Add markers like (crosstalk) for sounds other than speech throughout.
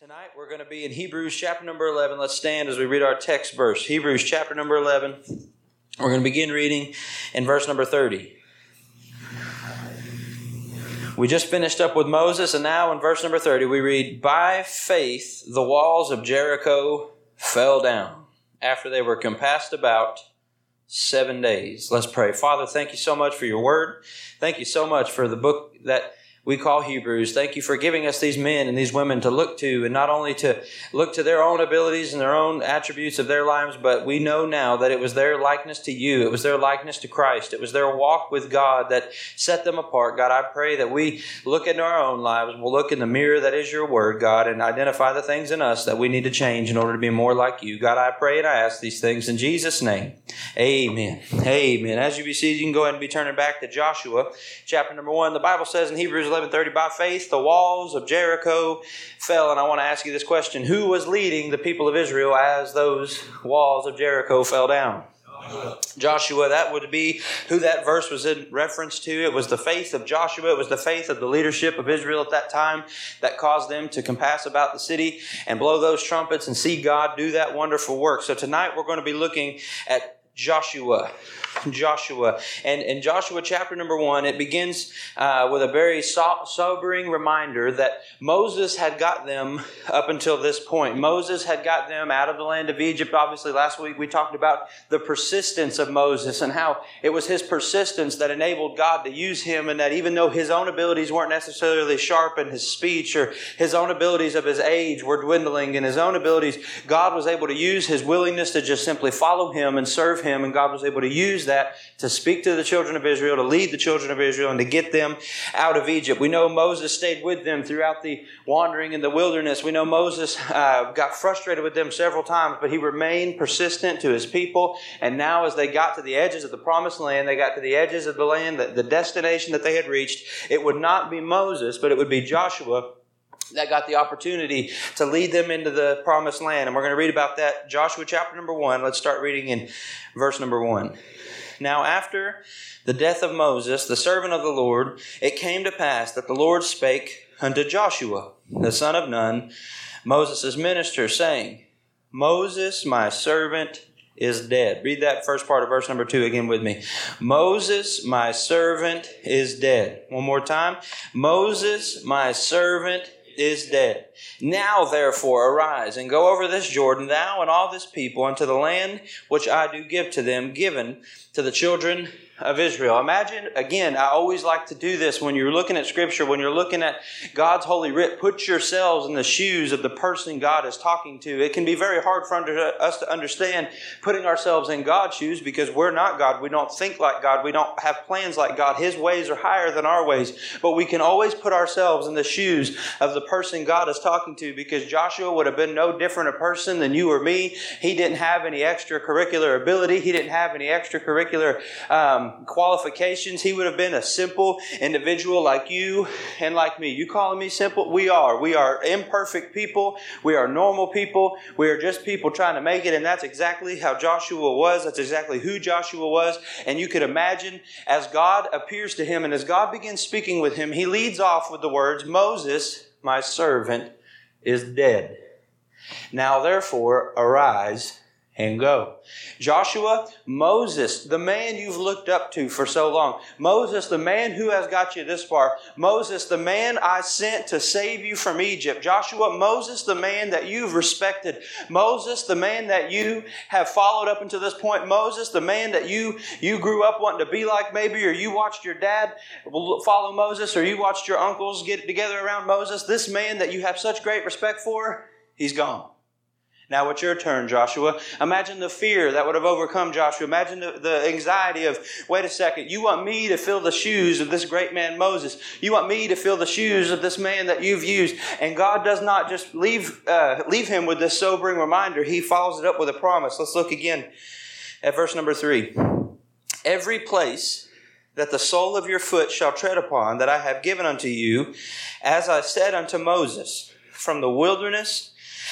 Tonight we're going to be in Hebrews chapter number 11. Let's stand as we read our text verse. Hebrews chapter number 11. We're going to begin reading in verse number 30. We just finished up with Moses, and now in verse number 30 we read, By faith the walls of Jericho fell down after they were compassed about seven days. Let's pray. Father, thank you so much for your word. Thank you so much for the book that we call Hebrews. Thank you for giving us these men and these women to look to, and not only to look to their own abilities and their own attributes of their lives, but we know now that it was their likeness to you. It was their likeness to Christ. It was their walk with God that set them apart. God, I pray that we look into our own lives. We'll look in the mirror that is your word, God, and identify the things in us that we need to change in order to be more like you. God, I pray and I ask these things in Jesus' name. Amen. Amen. As you be seated, you can go ahead and be turning back to Joshua, chapter number one. The Bible says in Hebrews 11:30, by faith the walls of Jericho fell. And I want to ask you this question: Who was leading the people of Israel as those walls of Jericho fell down? Joshua, that would be who that verse was in reference to. It was the faith of Joshua, it was the faith of the leadership of Israel at that time that caused them to compass about the city and blow those trumpets and see God do that wonderful work. So tonight we're going to be looking at Joshua. Joshua. And in Joshua chapter number one, it begins uh, with a very so- sobering reminder that Moses had got them up until this point. Moses had got them out of the land of Egypt. Obviously, last week we talked about the persistence of Moses and how it was his persistence that enabled God to use him, and that even though his own abilities weren't necessarily sharp in his speech or his own abilities of his age were dwindling, in his own abilities, God was able to use his willingness to just simply follow him and serve him, and God was able to use that to speak to the children of Israel, to lead the children of Israel, and to get them out of Egypt. We know Moses stayed with them throughout the wandering in the wilderness. We know Moses uh, got frustrated with them several times, but he remained persistent to his people. And now, as they got to the edges of the promised land, they got to the edges of the land, the, the destination that they had reached, it would not be Moses, but it would be Joshua that got the opportunity to lead them into the promised land. And we're going to read about that. Joshua chapter number one. Let's start reading in verse number one. Now, after the death of Moses, the servant of the Lord, it came to pass that the Lord spake unto Joshua, the son of Nun, Moses' minister, saying, Moses, my servant, is dead. Read that first part of verse number two again with me. Moses, my servant, is dead. One more time. Moses, my servant, is dead. Now, therefore, arise and go over this Jordan, thou and all this people, unto the land which I do give to them, given to the children of Israel. Imagine, again, I always like to do this when you're looking at Scripture, when you're looking at God's holy writ, put yourselves in the shoes of the person God is talking to. It can be very hard for us to understand putting ourselves in God's shoes because we're not God. We don't think like God. We don't have plans like God. His ways are higher than our ways. But we can always put ourselves in the shoes of the person God is talking to because Joshua would have been no different a person than you or me. He didn't have any extracurricular ability. He didn't have any extracurricular um, qualifications. He would have been a simple individual like you and like me. You calling me simple? We are. We are imperfect people. We are normal people. We are just people trying to make it. And that's exactly how Joshua was. That's exactly who Joshua was. And you could imagine as God appears to him and as God begins speaking with him, he leads off with the words, Moses, my servant, is dead. Now therefore, arise and go. Joshua, Moses, the man you've looked up to for so long. Moses, the man who has got you this far. Moses, the man I sent to save you from Egypt. Joshua, Moses, the man that you've respected. Moses, the man that you have followed up until this point. Moses, the man that you, you grew up wanting to be like maybe, or you watched your dad follow Moses, or you watched your uncles get together around Moses. This man that you have such great respect for, he's gone. Now it's your turn, Joshua. Imagine the fear that would have overcome Joshua. Imagine the, the, anxiety of, wait a second, you want me to fill the shoes of this great man Moses. You want me to fill the shoes of this man that you've used. And God does not just leave, uh, leave him with this sobering reminder. He follows it up with a promise. Let's look again at verse number three. Every place that the sole of your foot shall tread upon that I have given unto you, as I said unto Moses, from the wilderness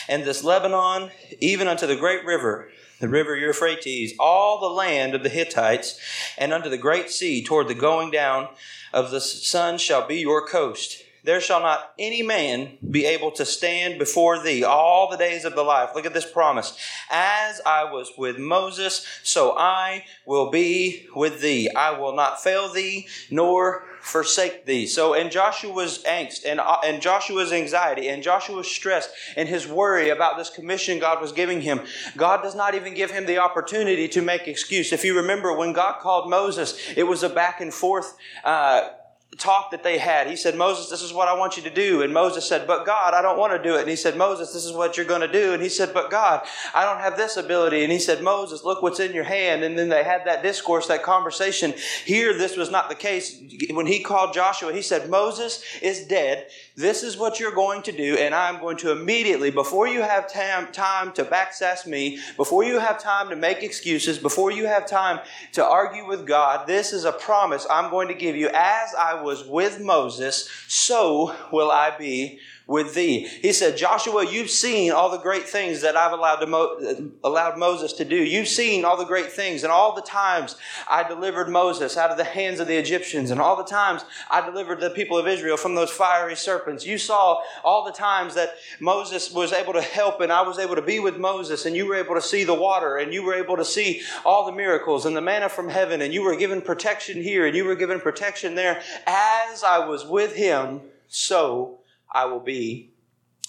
and this Lebanon, even unto the great river, the river Euphrates, all the land of the Hittites, and unto the great sea toward the going down of the sun shall be your coast. There shall not any man be able to stand before thee all the days of the life. Look at this promise. As I was with Moses, so I will be with thee. I will not fail thee, nor forsake thee. So in Joshua's angst and, uh, and Joshua's anxiety and Joshua's stress and his worry about this commission God was giving him, God does not even give him the opportunity to make excuse. If you remember when God called Moses, it was a back and forth uh, talk that they had. He said, Moses, this is what I want you to do. And Moses said, But God, I don't want to do it. And he said, Moses, this is what you're going to do. And he said, But God, I don't have this ability. And he said, Moses, look what's in your hand. And then they had that discourse, that conversation. Here, this was not the case. When he called Joshua, he said, Moses is dead. This is what you're going to do. And I'm going to immediately, before you have time, time to backsass me, before you have time to make excuses, before you have time to argue with God, this is a promise I'm going to give you as I was with Moses, so will I be with thee. He said, Joshua, you've seen all the great things that I've allowed, to Mo- allowed Moses to do. You've seen all the great things and all the times I delivered Moses out of the hands of the Egyptians and all the times I delivered the people of Israel from those fiery serpents. You saw all the times that Moses was able to help and I was able to be with Moses and you were able to see the water and you were able to see all the miracles and the manna from heaven and you were given protection here and you were given protection there. As I was with him, so I will be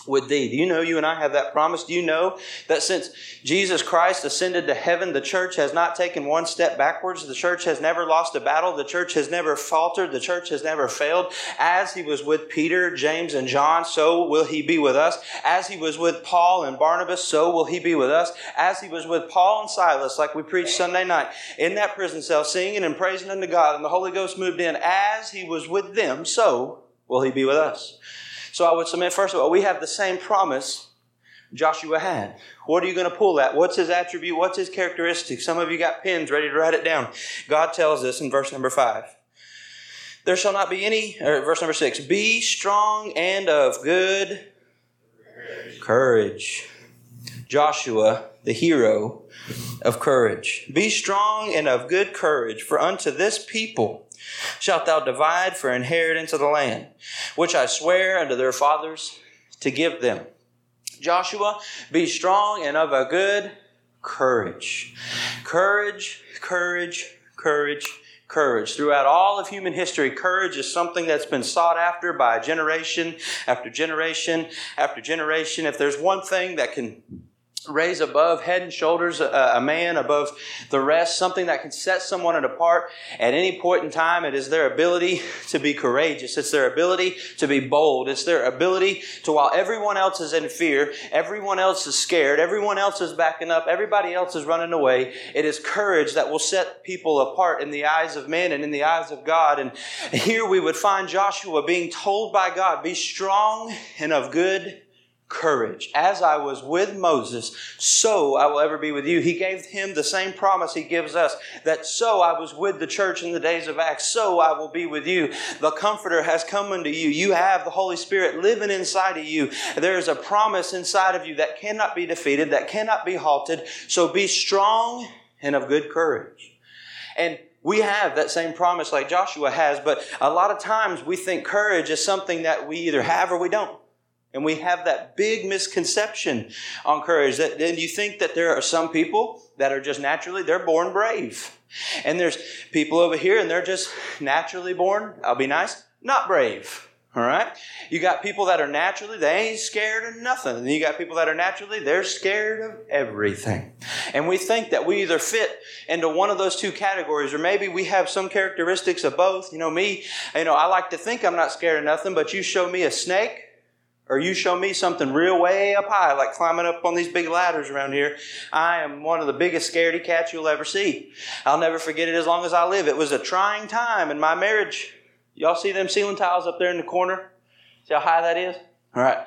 with thee. Do you know you and I have that promise? Do you know that since Jesus Christ ascended to heaven, the church has not taken one step backwards? The church has never lost a battle. The church has never faltered. The church has never failed. As he was with Peter, James, and John, so will he be with us. As he was with Paul and Barnabas, so will he be with us. As he was with Paul and Silas, like we preached Sunday night, in that prison cell, singing and praising unto God, and the Holy Ghost moved in, as he was with them, so will he be with us. So I would submit, first of all, we have the same promise Joshua had. What are you going to pull at? What's his attribute? What's his characteristic? Some of you got pens ready to write it down. God tells us in verse number five. There shall not be any, verse number six, be strong and of good courage. Joshua, the hero of courage. Be strong and of good courage, for unto this people shalt thou divide for inheritance of the land, which I swear unto their fathers to give them. Joshua, be strong and of a good courage. Courage, courage, courage, courage. Throughout all of human history, courage is something that's been sought after by generation after generation after generation. If there's one thing that can raise above head and shoulders a, a, man above the rest, something that can set someone apart at any point in time. It is their ability to be courageous. It's their ability to be bold. It's their ability to, while everyone else is in fear, everyone else is scared, everyone else is backing up, everybody else is running away, it is courage that will set people apart in the eyes of men and in the eyes of God. And here we would find Joshua being told by God, be strong and of good courage. As I was with Moses, so I will ever be with you. He gave him the same promise he gives us that so I was with the church in the days of Acts, so I will be with you. The Comforter has come unto you. You have the Holy Spirit living inside of you. There is a promise inside of you that cannot be defeated, that cannot be halted. So be strong and of good courage. And we have that same promise like Joshua has, but a lot of times we think courage is something that we either have or we don't. And we have that big misconception on courage that then you think that there are some people that are just naturally, they're born brave. And there's people over here and they're just naturally born, I'll be nice, not brave. All right? You got people that are naturally, they ain't scared of nothing. And you got people that are naturally, they're scared of everything. And we think that we either fit into one of those two categories, or maybe we have some characteristics of both. You know, me, you know, I like to think I'm not scared of nothing, but you show me a snake, or you show me something real way up high, like climbing up on these big ladders around here, I am one of the biggest scaredy cats you'll ever see. I'll never forget it as long as I live. It was a trying time in my marriage. Y'all see them ceiling tiles up there in the corner? See how high that is? All right.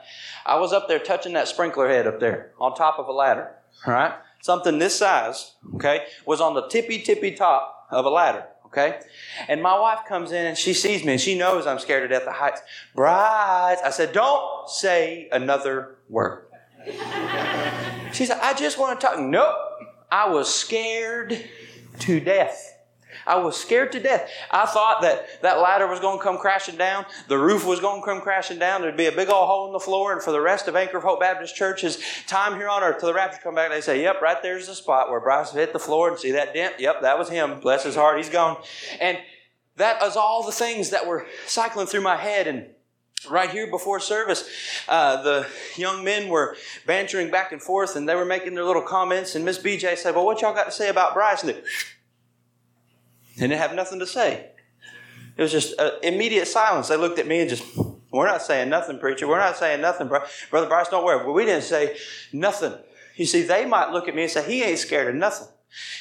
I was up there touching that sprinkler head up there on top of a ladder. All right. Something this size, okay, was on the tippy tippy top of a ladder okay? And my wife comes in and she sees me and she knows I'm scared to death of heights. Bryce, I said, don't say another word. she said, I just want to talk. Nope. I was scared to death. I was scared to death. I thought that that ladder was going to come crashing down. The roof was going to come crashing down. There'd be a big old hole in the floor. And for the rest of Anchor of Hope Baptist Church's time here on earth, till the rapture come back, they say, yep, right there's the spot where Bryce hit the floor and see that dent. Yep, that was him. Bless his heart. He's gone. And that was all the things that were cycling through my head. And right here before service, uh, the young men were bantering back and forth and they were making their little comments. And Miss BJ said, Well, what y'all got to say about Bryce? And they, they didn't have nothing to say. It was just uh, immediate silence. They looked at me and just, We're not saying nothing, preacher. We're not saying nothing, bro. Brother Bryce, don't worry. Well, we didn't say nothing. You see, they might look at me and say, He ain't scared of nothing.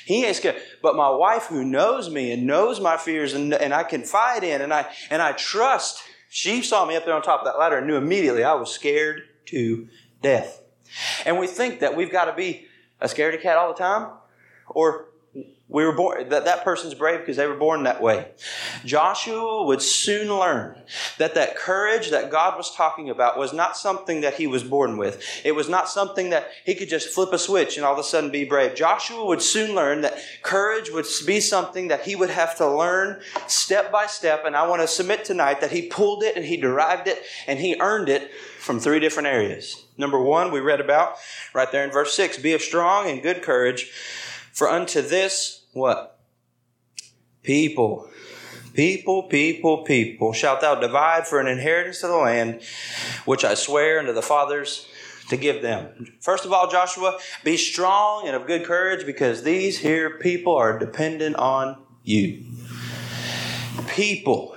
He ain't scared. But my wife who knows me and knows my fears and, and I confide in and I and I trust she saw me up there on top of that ladder and knew immediately I was scared to death. And we think that we've got to be a scaredy cat all the time, or we were born that that person's brave because they were born that way. Joshua would soon learn that that courage that God was talking about was not something that he was born with. It was not something that he could just flip a switch and all of a sudden be brave. Joshua would soon learn that courage would be something that he would have to learn step by step. And I want to submit tonight that he pulled it and he derived it and he earned it from three different areas. Number one, we read about right there in verse six: "Be of strong and good courage, for unto this." What? People. People, people, people, shalt thou divide for an inheritance of the land, which I swear unto the fathers to give them. First of all, Joshua, be strong and of good courage, because these here people are dependent on you. People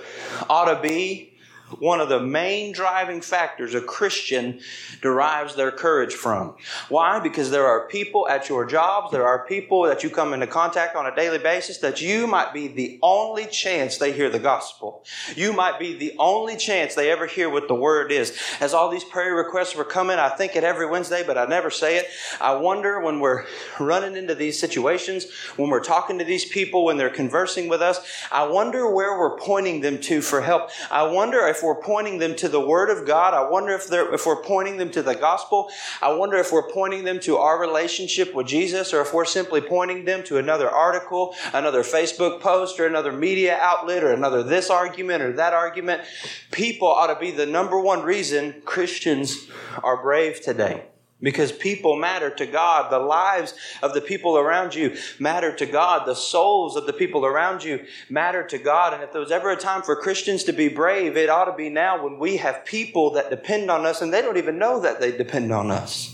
ought to be one of the main driving factors a Christian derives their courage from. Why? Because there are people at your jobs, there are people that you come into contact on a daily basis that you might be the only chance they hear the gospel. You might be the only chance they ever hear what the word is. As all these prayer requests were coming, I think it every Wednesday, but I never say it. I wonder when we're running into these situations, when we're talking to these people, when they're conversing with us, I wonder where we're pointing them to for help. I wonder if we're pointing them to the Word of God. I wonder if, if we're pointing them to the gospel. I wonder if we're pointing them to our relationship with Jesus or if we're simply pointing them to another article, another Facebook post, or another media outlet, or another this argument or that argument. People ought to be the number one reason Christians are brave today because people matter to God. The lives of the people around you matter to God. The souls of the people around you matter to God. And if there was ever a time for Christians to be brave, it ought to be now when we have people that depend on us and they don't even know that they depend on us.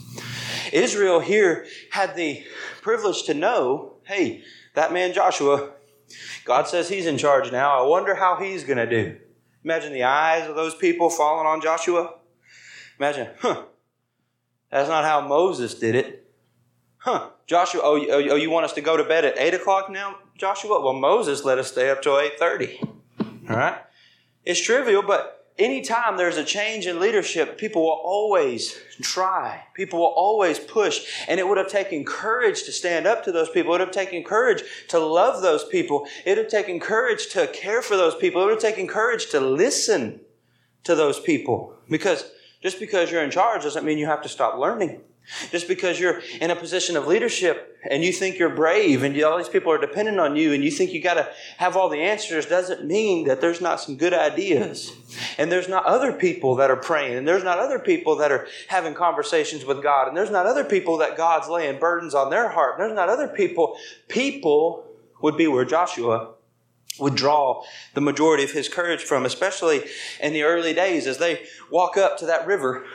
Israel here had the privilege to know hey, that man Joshua, God says he's in charge now. I wonder how he's going to do. Imagine the eyes of those people falling on Joshua. Imagine, huh, that's not how Moses did it. Huh. Joshua, oh, oh, oh, you want us to go to bed at 8 o'clock now, Joshua? Well, Moses let us stay up till 8.30. All right? It's trivial, but anytime there's a change in leadership, people will always try. People will always push. And it would have taken courage to stand up to those people. It would have taken courage to love those people. It would have taken courage to care for those people. It would have taken courage to listen to those people. Because just because you're in charge doesn't mean you have to stop learning. Just because you're in a position of leadership and you think you're brave and all these people are dependent on you and you think you got to have all the answers doesn't mean that there's not some good ideas. And there's not other people that are praying and there's not other people that are having conversations with God and there's not other people that God's laying burdens on their heart. And there's not other people. People would be where Joshua would draw the majority of his courage from, especially in the early days as they walk up to that river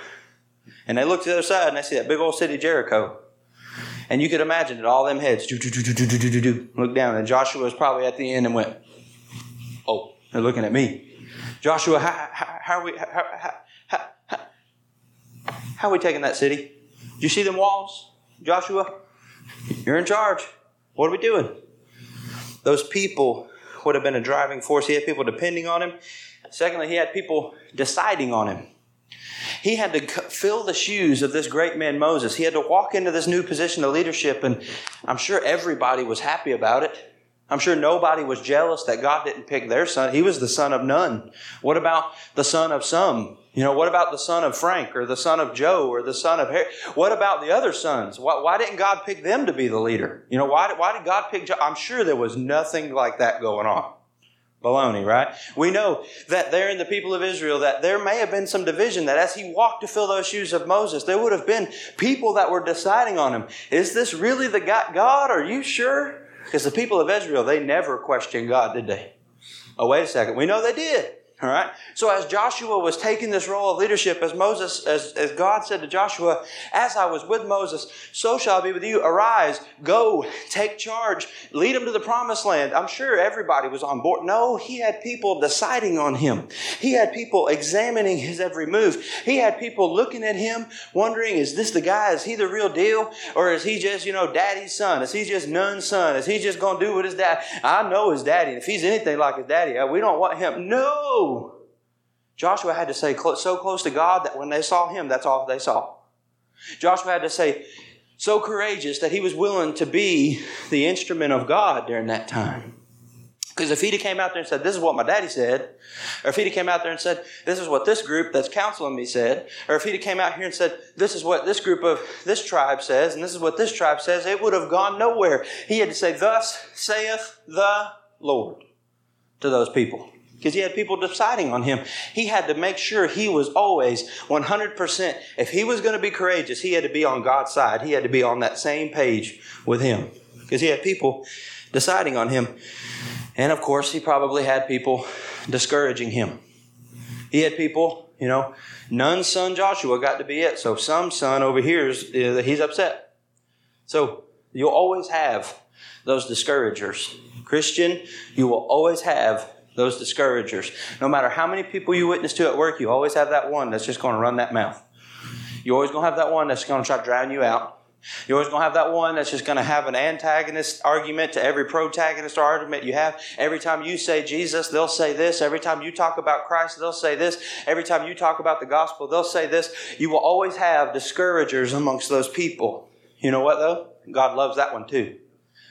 and they look to the other side and they see that big old city Jericho. And you could imagine it, all them heads do, do, do, do, do, do, do, do, look down. And Joshua was probably at the end and went, Oh, they're looking at me. Joshua, how, how, how are we how, how, how, how are we taking that city? Do you see them walls? Joshua, you're in charge. What are we doing? Those people would have been a driving force. He had people depending on him. Secondly, he had people deciding on him. He had to fill the shoes of this great man Moses. He had to walk into this new position of leadership, and I'm sure everybody was happy about it. I'm sure nobody was jealous that God didn't pick their son. He was the son of none. What about the son of some? You know, what about the son of Frank or the son of Joe or the son of Harry? What about the other sons? Why, why didn't God pick them to be the leader? You know, why, why did God pick Joe? I'm sure there was nothing like that going on. Baloney, right? We know that there in the people of Israel that there may have been some division that as he walked to fill those shoes of Moses, there would have been people that were deciding on him. Is this really the God? Are you sure? Because the people of Israel, they never questioned God, did they? Oh, wait a second. We know they did. All right. So as Joshua was taking this role of leadership, as Moses, as, as God said to Joshua, as I was with Moses, so shall I be with you. Arise, go, take charge, lead them to the promised land. I'm sure everybody was on board. No, he had people deciding on him. He had people examining his every move. He had people looking at him, wondering, is this the guy? Is he the real deal? Or is he just, you know, daddy's son? Is he just none son? Is he just to do what his dad? I know his daddy. If he's anything like his daddy, uh, we don't want him. No. Joshua had to say so close to God that when they saw him, that's all they saw. Joshua had to say so courageous that he was willing to be the instrument of God during that time. Because if he'd have came out there and said, This is what my daddy said, or if he'd have came out there and said, This is what this group that's counseling me said, or if he'd have came out here and said, This is what this group of this tribe says, and this is what this tribe says, it would have gone nowhere. He had to say, Thus saith the Lord to those people because he had people deciding on him. He had to make sure he was always 100%. If he was going to be courageous, he had to be on God's side. He had to be on that same page with him because he had people deciding on him. And of course, he probably had people discouraging him. He had people, you know, Nun's son Joshua got to be it. So some son over here is he's upset. So you'll always have those discouragers. Christian, you will always have those discouragers. No matter how many people you witness to at work, you always have that one that's just going to run that mouth. You're always going to have that one that's going to try to drown you out. You're always going to have that one that's just going to have an antagonist argument to every protagonist argument you have. Every time you say Jesus, they'll say this. Every time you talk about Christ, they'll say this. Every time you talk about the gospel, they'll say this. You will always have discouragers amongst those people. You know what, though? God loves that one too.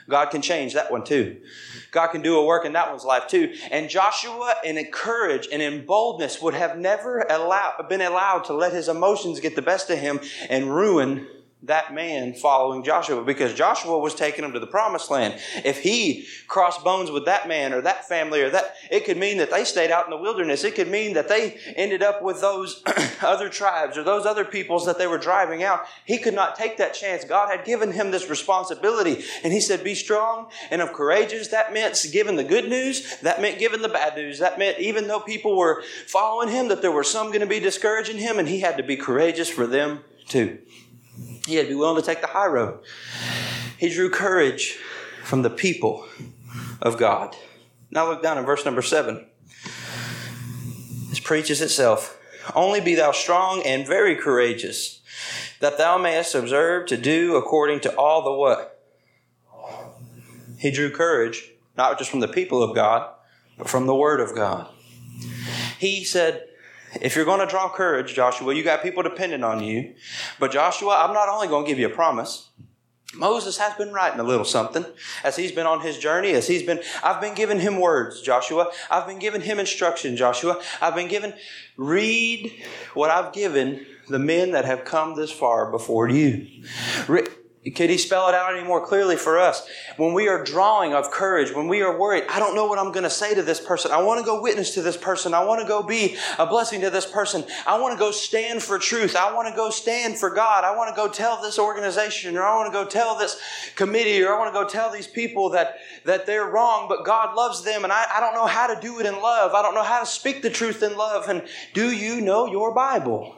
God can change that one too. God can do a work in that one's life too. And Joshua, in courage and in boldness, would have never allowed, been allowed to let his emotions get the best of him and ruin that man following Joshua because Joshua was taking him to the promised land. If he crossed bones with that man or that family or that, it could mean that they stayed out in the wilderness. It could mean that they ended up with those (clears throat) other tribes or those other peoples that they were driving out. He could not take that chance. God had given him this responsibility and he said, be strong and of courageous. That meant giving the good news. That meant giving the bad news. That meant even though people were following him, that there were some going to be discouraging him and he had to be courageous for them too. He had to be willing to take the high road. He drew courage from the people of God. Now look down in verse number seven. This preaches itself. Only be thou strong and very courageous, that thou mayest observe to do according to all the what? He drew courage, not just from the people of God, but from the Word of God. He said, if you're going to draw courage, Joshua, you got people dependent on you. But Joshua, I'm not only going to give you a promise. Moses has been writing a little something as he's been on his journey, as he's been, I've been giving him words, Joshua. I've been giving him instruction, Joshua. I've been given, read what I've given the men that have come this far before you. Could he spell it out any more clearly for us? When we are drawing of courage, when we are worried, I don't know what I'm going to say to this person. I want to go witness to this person. I want to go be a blessing to this person. I want to go stand for truth. I want to go stand for God. I want to go tell this organization or I want to go tell this committee or I want to go tell these people that, that they're wrong, but God loves them and I, I don't know how to do it in love. I don't know how to speak the truth in love. And do you know your Bible?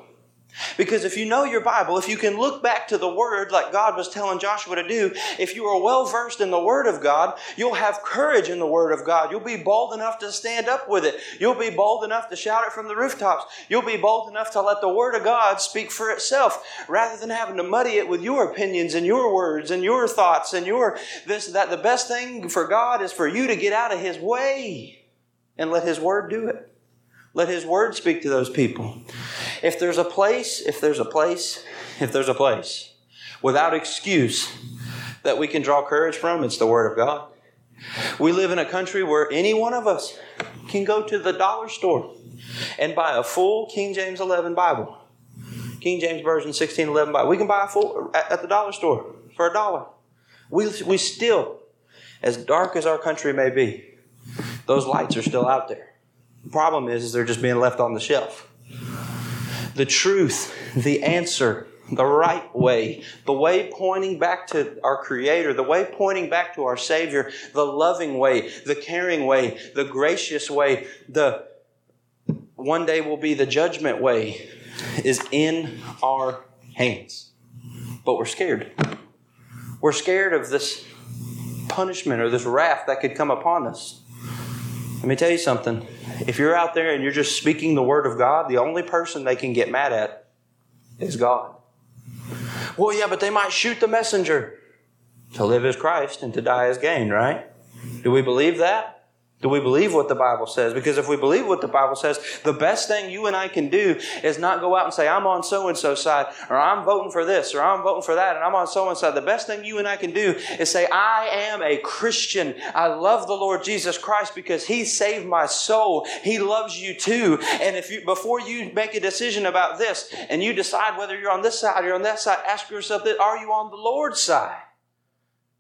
Because if you know your Bible, if you can look back to the Word like God was telling Joshua to do, if you are well versed in the Word of God, you'll have courage in the Word of God. You'll be bold enough to stand up with it. You'll be bold enough to shout it from the rooftops. You'll be bold enough to let the Word of God speak for itself rather than having to muddy it with your opinions and your words and your thoughts and your this, that. The best thing for God is for you to get out of His way and let His Word do it. Let His Word speak to those people. If there's a place, if there's a place, if there's a place without excuse that we can draw courage from, it's the Word of God. We live in a country where any one of us can go to the dollar store and buy a full King James 11 Bible. King James Version 1611 Bible. We can buy a full at, at the dollar store for a dollar. We, we still, as dark as our country may be, those lights are still out there. The problem is, is they're just being left on the shelf. The truth, the answer, the right way, the way pointing back to our Creator, the way pointing back to our Savior, the loving way, the caring way, the gracious way, the one day will be the judgment way, is in our hands. But we're scared. We're scared of this punishment or this wrath that could come upon us. Let me tell you something. If you're out there and you're just speaking the word of God, the only person they can get mad at is God. Well, yeah, but they might shoot the messenger. To live as Christ and to die as gain, right? Do we believe that? Do we believe what the Bible says? Because if we believe what the Bible says, the best thing you and I can do is not go out and say, I'm on so and so side, or I'm voting for this, or I'm voting for that, and I'm on so and so. The best thing you and I can do is say, I am a Christian. I love the Lord Jesus Christ because He saved my soul. He loves you too. And if you, before you make a decision about this, and you decide whether you're on this side or on that side, ask yourself, are you on the Lord's side?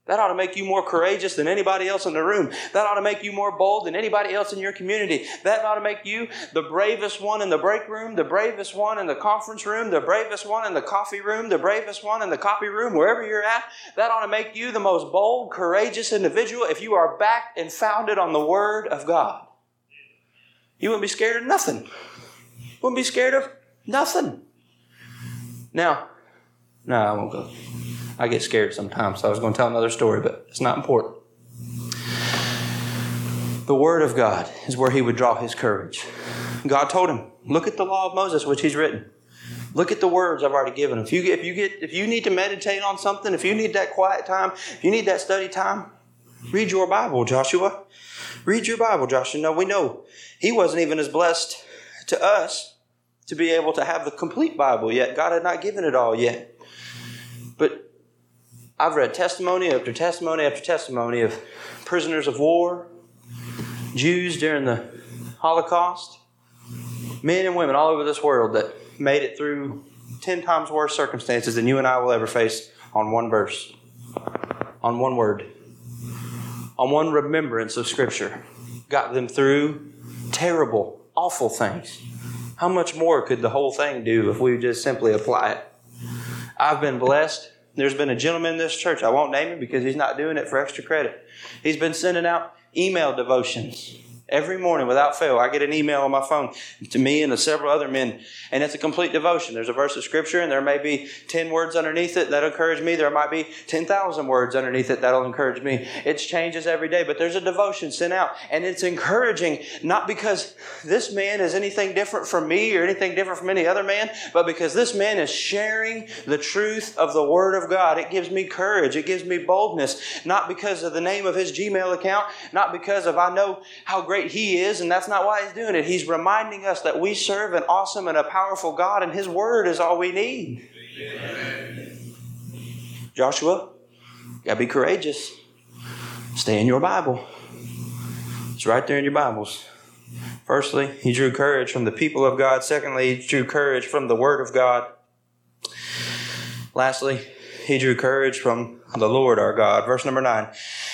That ought to make you more courageous than anybody else in the room. That ought to make you more bold than anybody else in your community. That ought to make you the bravest one in the break room, the bravest one in the conference room, the bravest one in the coffee room, the bravest one in the copy room, wherever you're at. That ought to make you the most bold, courageous individual if you are backed and founded on the Word of God. You wouldn't be scared of nothing. You wouldn't be scared of nothing. Now, no, I won't go. I get scared sometimes, so I was going to tell another story, but it's not important. The Word of God is where he would draw his courage. God told him, "Look at the law of Moses, which he's written. Look at the words I've already given. If you get, if you get, if you need to meditate on something, if you need that quiet time, if you need that study time, read your Bible, Joshua. Read your Bible, Joshua. No, we know he wasn't even as blessed to us to be able to have the complete Bible yet. God had not given it all yet. But I've read testimony after testimony after testimony of prisoners of war, Jews during the Holocaust, men and women all over this world that made it through 10 times worse circumstances than you and I will ever face on one verse, on one word, on one remembrance of Scripture. Got them through terrible, awful things. How much more could the whole thing do if we just simply apply it? I've been blessed there's been a gentleman in this church, I won't name him because he's not doing it for extra credit. He's been sending out email devotions Every morning without fail, I get an email on my phone to me and to several other men, and it's a complete devotion. There's a verse of scripture, and there may be 10 words underneath it that encourage me. There might be 10,000 words underneath it that'll encourage me. It changes every day, but there's a devotion sent out, and it's encouraging not because this man is anything different from me or anything different from any other man, but because this man is sharing the truth of the Word of God. It gives me courage, it gives me boldness, not because of the name of his Gmail account, not because of I know how great great He is, and that's not why He's doing it. He's reminding us that we serve an awesome and a powerful God, and His Word is all we need. Amen. Joshua, gotta be courageous. Stay in your Bible. It's right there in your Bibles. Firstly, he drew courage from the people of God. Secondly, he drew courage from the Word of God. Lastly, he drew courage from the Lord our God. Verse number nine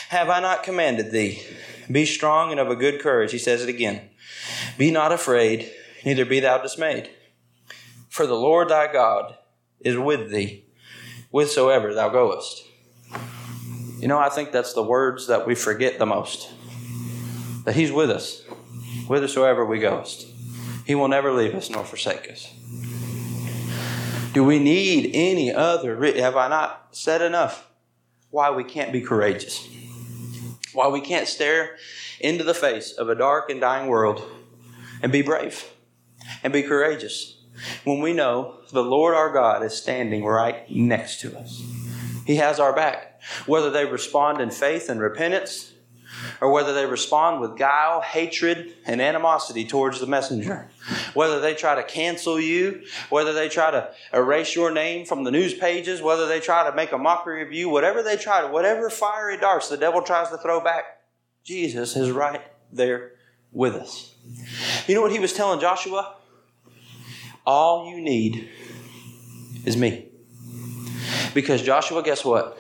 Have I not commanded thee? Be strong and of a good courage. He says it again. Be not afraid, neither be thou dismayed. For the Lord thy God is with thee, whithersoever thou goest. You know, I think that's the words that we forget the most. That He's with us, whithersoever we goest. He will never leave us nor forsake us. Do we need any other? Have I not said enough? Why we can't be courageous? Why we can't stare into the face of a dark and dying world and be brave and be courageous when we know the Lord our God is standing right next to us. He has our back. Whether they respond in faith and repentance, or whether they respond with guile, hatred, and animosity towards the messenger. Whether they try to cancel you, whether they try to erase your name from the news pages, whether they try to make a mockery of you, whatever they try to, whatever fiery darts the devil tries to throw back, Jesus is right there with us. You know what he was telling Joshua? All you need is me. Because Joshua, guess what?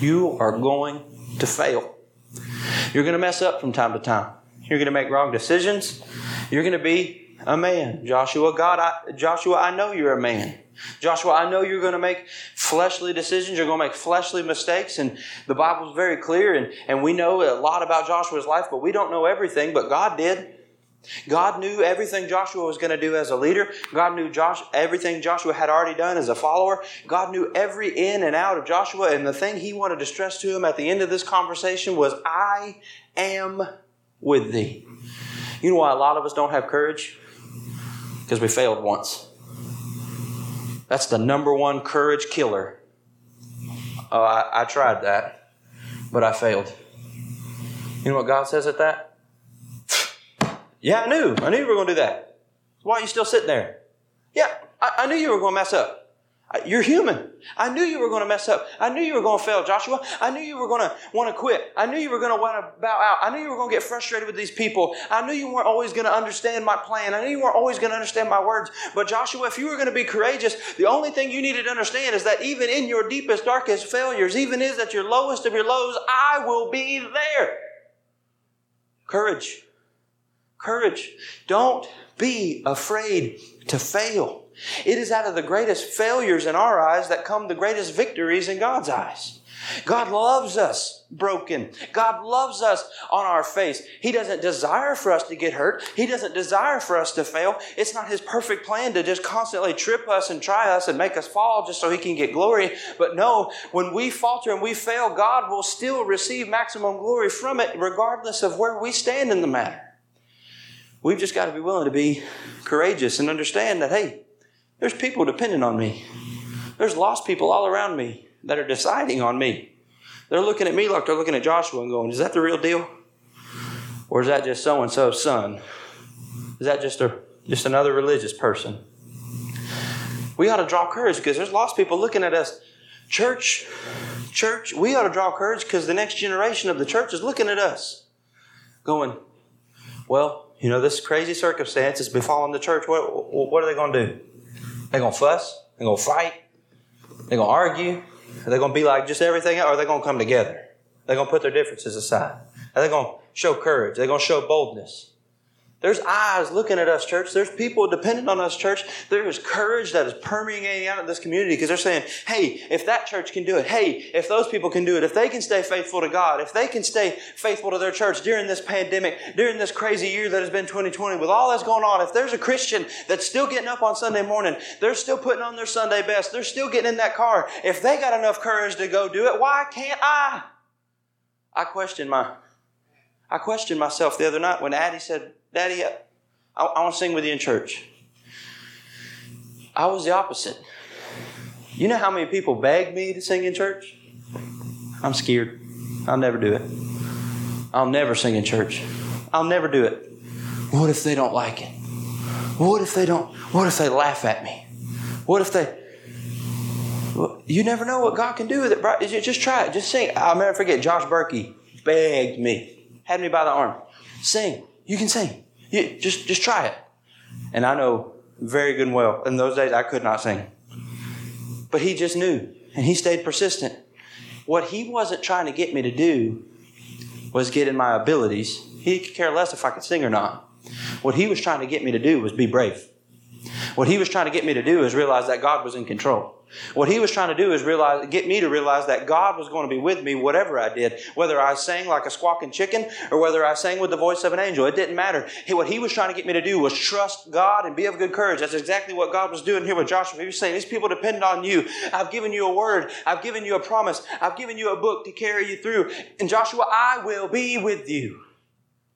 You are going to fail. You're going to mess up from time to time. You're going to make wrong decisions. You're going to be a man. Joshua, God, I, Joshua, I know you're a man. Joshua, I know you're going to make fleshly decisions. You're going to make fleshly mistakes. And the Bible's very clear. And, and we know a lot about Joshua's life, but we don't know everything. But God did. God knew everything Joshua was going to do as a leader. God knew Josh, everything Joshua had already done as a follower. God knew every in and out of Joshua. And the thing he wanted to stress to him at the end of this conversation was, I am with thee. You know why a lot of us don't have courage? Because we failed once. That's the number one courage killer. Oh, I, I tried that, but I failed. You know what God says at that? Yeah, I knew. I knew you were going to do that. Why are you still sitting there? Yeah, I, I knew you were going to mess up. You're human. I knew you were going to mess up. I knew you were going to fail, Joshua. I knew you were going to want to quit. I knew you were going to want to bow out. I knew you were going to get frustrated with these people. I knew you weren't always going to understand my plan. I knew you weren't always going to understand my words. But Joshua, if you were going to be courageous, the only thing you needed to understand is that even in your deepest, darkest failures, even is at your lowest of your lows, I will be there. Courage. Courage. Don't be afraid to fail. It is out of the greatest failures in our eyes that come the greatest victories in God's eyes. God loves us broken. God loves us on our face. He doesn't desire for us to get hurt. He doesn't desire for us to fail. It's not His perfect plan to just constantly trip us and try us and make us fall just so He can get glory. But no, when we falter and we fail, God will still receive maximum glory from it, regardless of where we stand in the matter. We've just got to be willing to be courageous and understand that, hey, there's people dependent on me. There's lost people all around me that are deciding on me. They're looking at me like they're looking at Joshua and going, is that the real deal? Or is that just so and so's son? Is that just a just another religious person? We ought to draw courage because there's lost people looking at us. Church, church, we ought to draw courage because the next generation of the church is looking at us, going, well, you know, this crazy circumstance is befalling the church. What, what are they going to do? They're going to fuss? They're going to fight? They're going to argue? Are they going to be like just everything else? Or are they going to come together? They're going to put their differences aside. Are they going to show courage? They're going to show boldness. There's eyes looking at us, church. There's people dependent on us, church. There is courage that is permeating out of this community because they're saying, hey, if that church can do it, hey, if those people can do it, if they can stay faithful to God, if they can stay faithful to their church during this pandemic, during this crazy year that has been 2020, with all that's going on, if there's a Christian that's still getting up on Sunday morning, they're still putting on their Sunday best, they're still getting in that car, if they got enough courage to go do it, why can't I? I question my I questioned myself the other night when Addie said, Daddy, I, I want to sing with you in church. I was the opposite. You know how many people begged me to sing in church? I'm scared. I'll never do it. I'll never sing in church. I'll never do it. What if they don't like it? What if they don't? What if they laugh at me? What if they? You never know what God can do with it. Just try it. Just sing. I'll never forget. Josh Berkey begged me had me by the arm. Sing. You can sing. You, just, just try it. And I know very good and well, in those days I could not sing. But he just knew, and he stayed persistent. What he wasn't trying to get me to do was get in my abilities. He could care less if I could sing or not. What he was trying to get me to do was be brave. What he was trying to get me to do is realize that God was in control. What he was trying to do is realize, get me to realize that God was going to be with me whatever I did, whether I sang like a squawking chicken or whether I sang with the voice of an angel. It didn't matter. what he was trying to get me to do was trust God and be of good courage. That's exactly what God was doing here with Joshua. He was saying, These people depend on you. I've given you a word. I've given you a promise. I've given you a book to carry you through. And Joshua, I will be with you.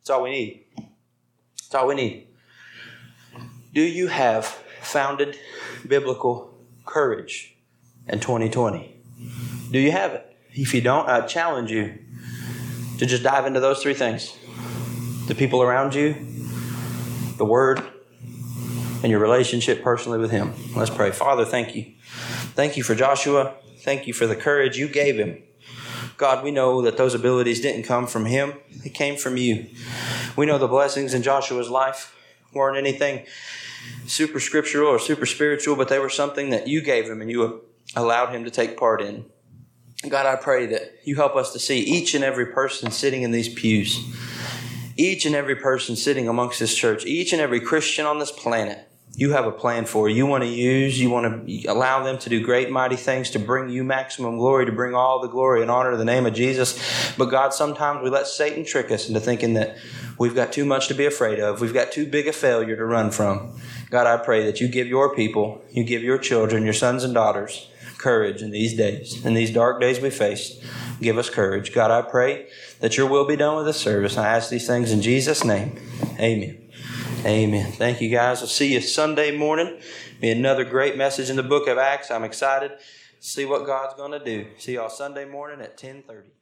That's all we need. That's all we need. Do you have founded biblical courage in 2020? Do you have it? If you don't, I challenge you to just dive into those three things the people around you, the Word, and your relationship personally with Him. Let's pray. Father, thank you. Thank you for Joshua. Thank you for the courage you gave him God, we know that those abilities didn't come from him, they came from you. We know the blessings in Joshua's life weren't anything super scriptural or super spiritual, but they were something that you gave him and you allowed him to take part in. God, I pray that you help us to see each and every person sitting in these pews, each and every person sitting amongst this church, each and every Christian on this planet you have a plan for. You want to use, you want to allow them to do great, mighty things to bring you maximum glory, to bring all the glory and honor to the name of Jesus. But God, sometimes we let Satan trick us into thinking that we've got too much to be afraid of. We've got too big a failure to run from. God, I pray that you give your people, you give your children, your sons and daughters, courage in these days, in these dark days we face. Give us courage. God, I pray that your will be done with this service. I ask these things in Jesus' name. Amen. Amen. Thank you guys. I'll see you Sunday morning. Be another great message in the book of Acts. I'm excited see what God's going to do. See y'all Sunday morning at 1030.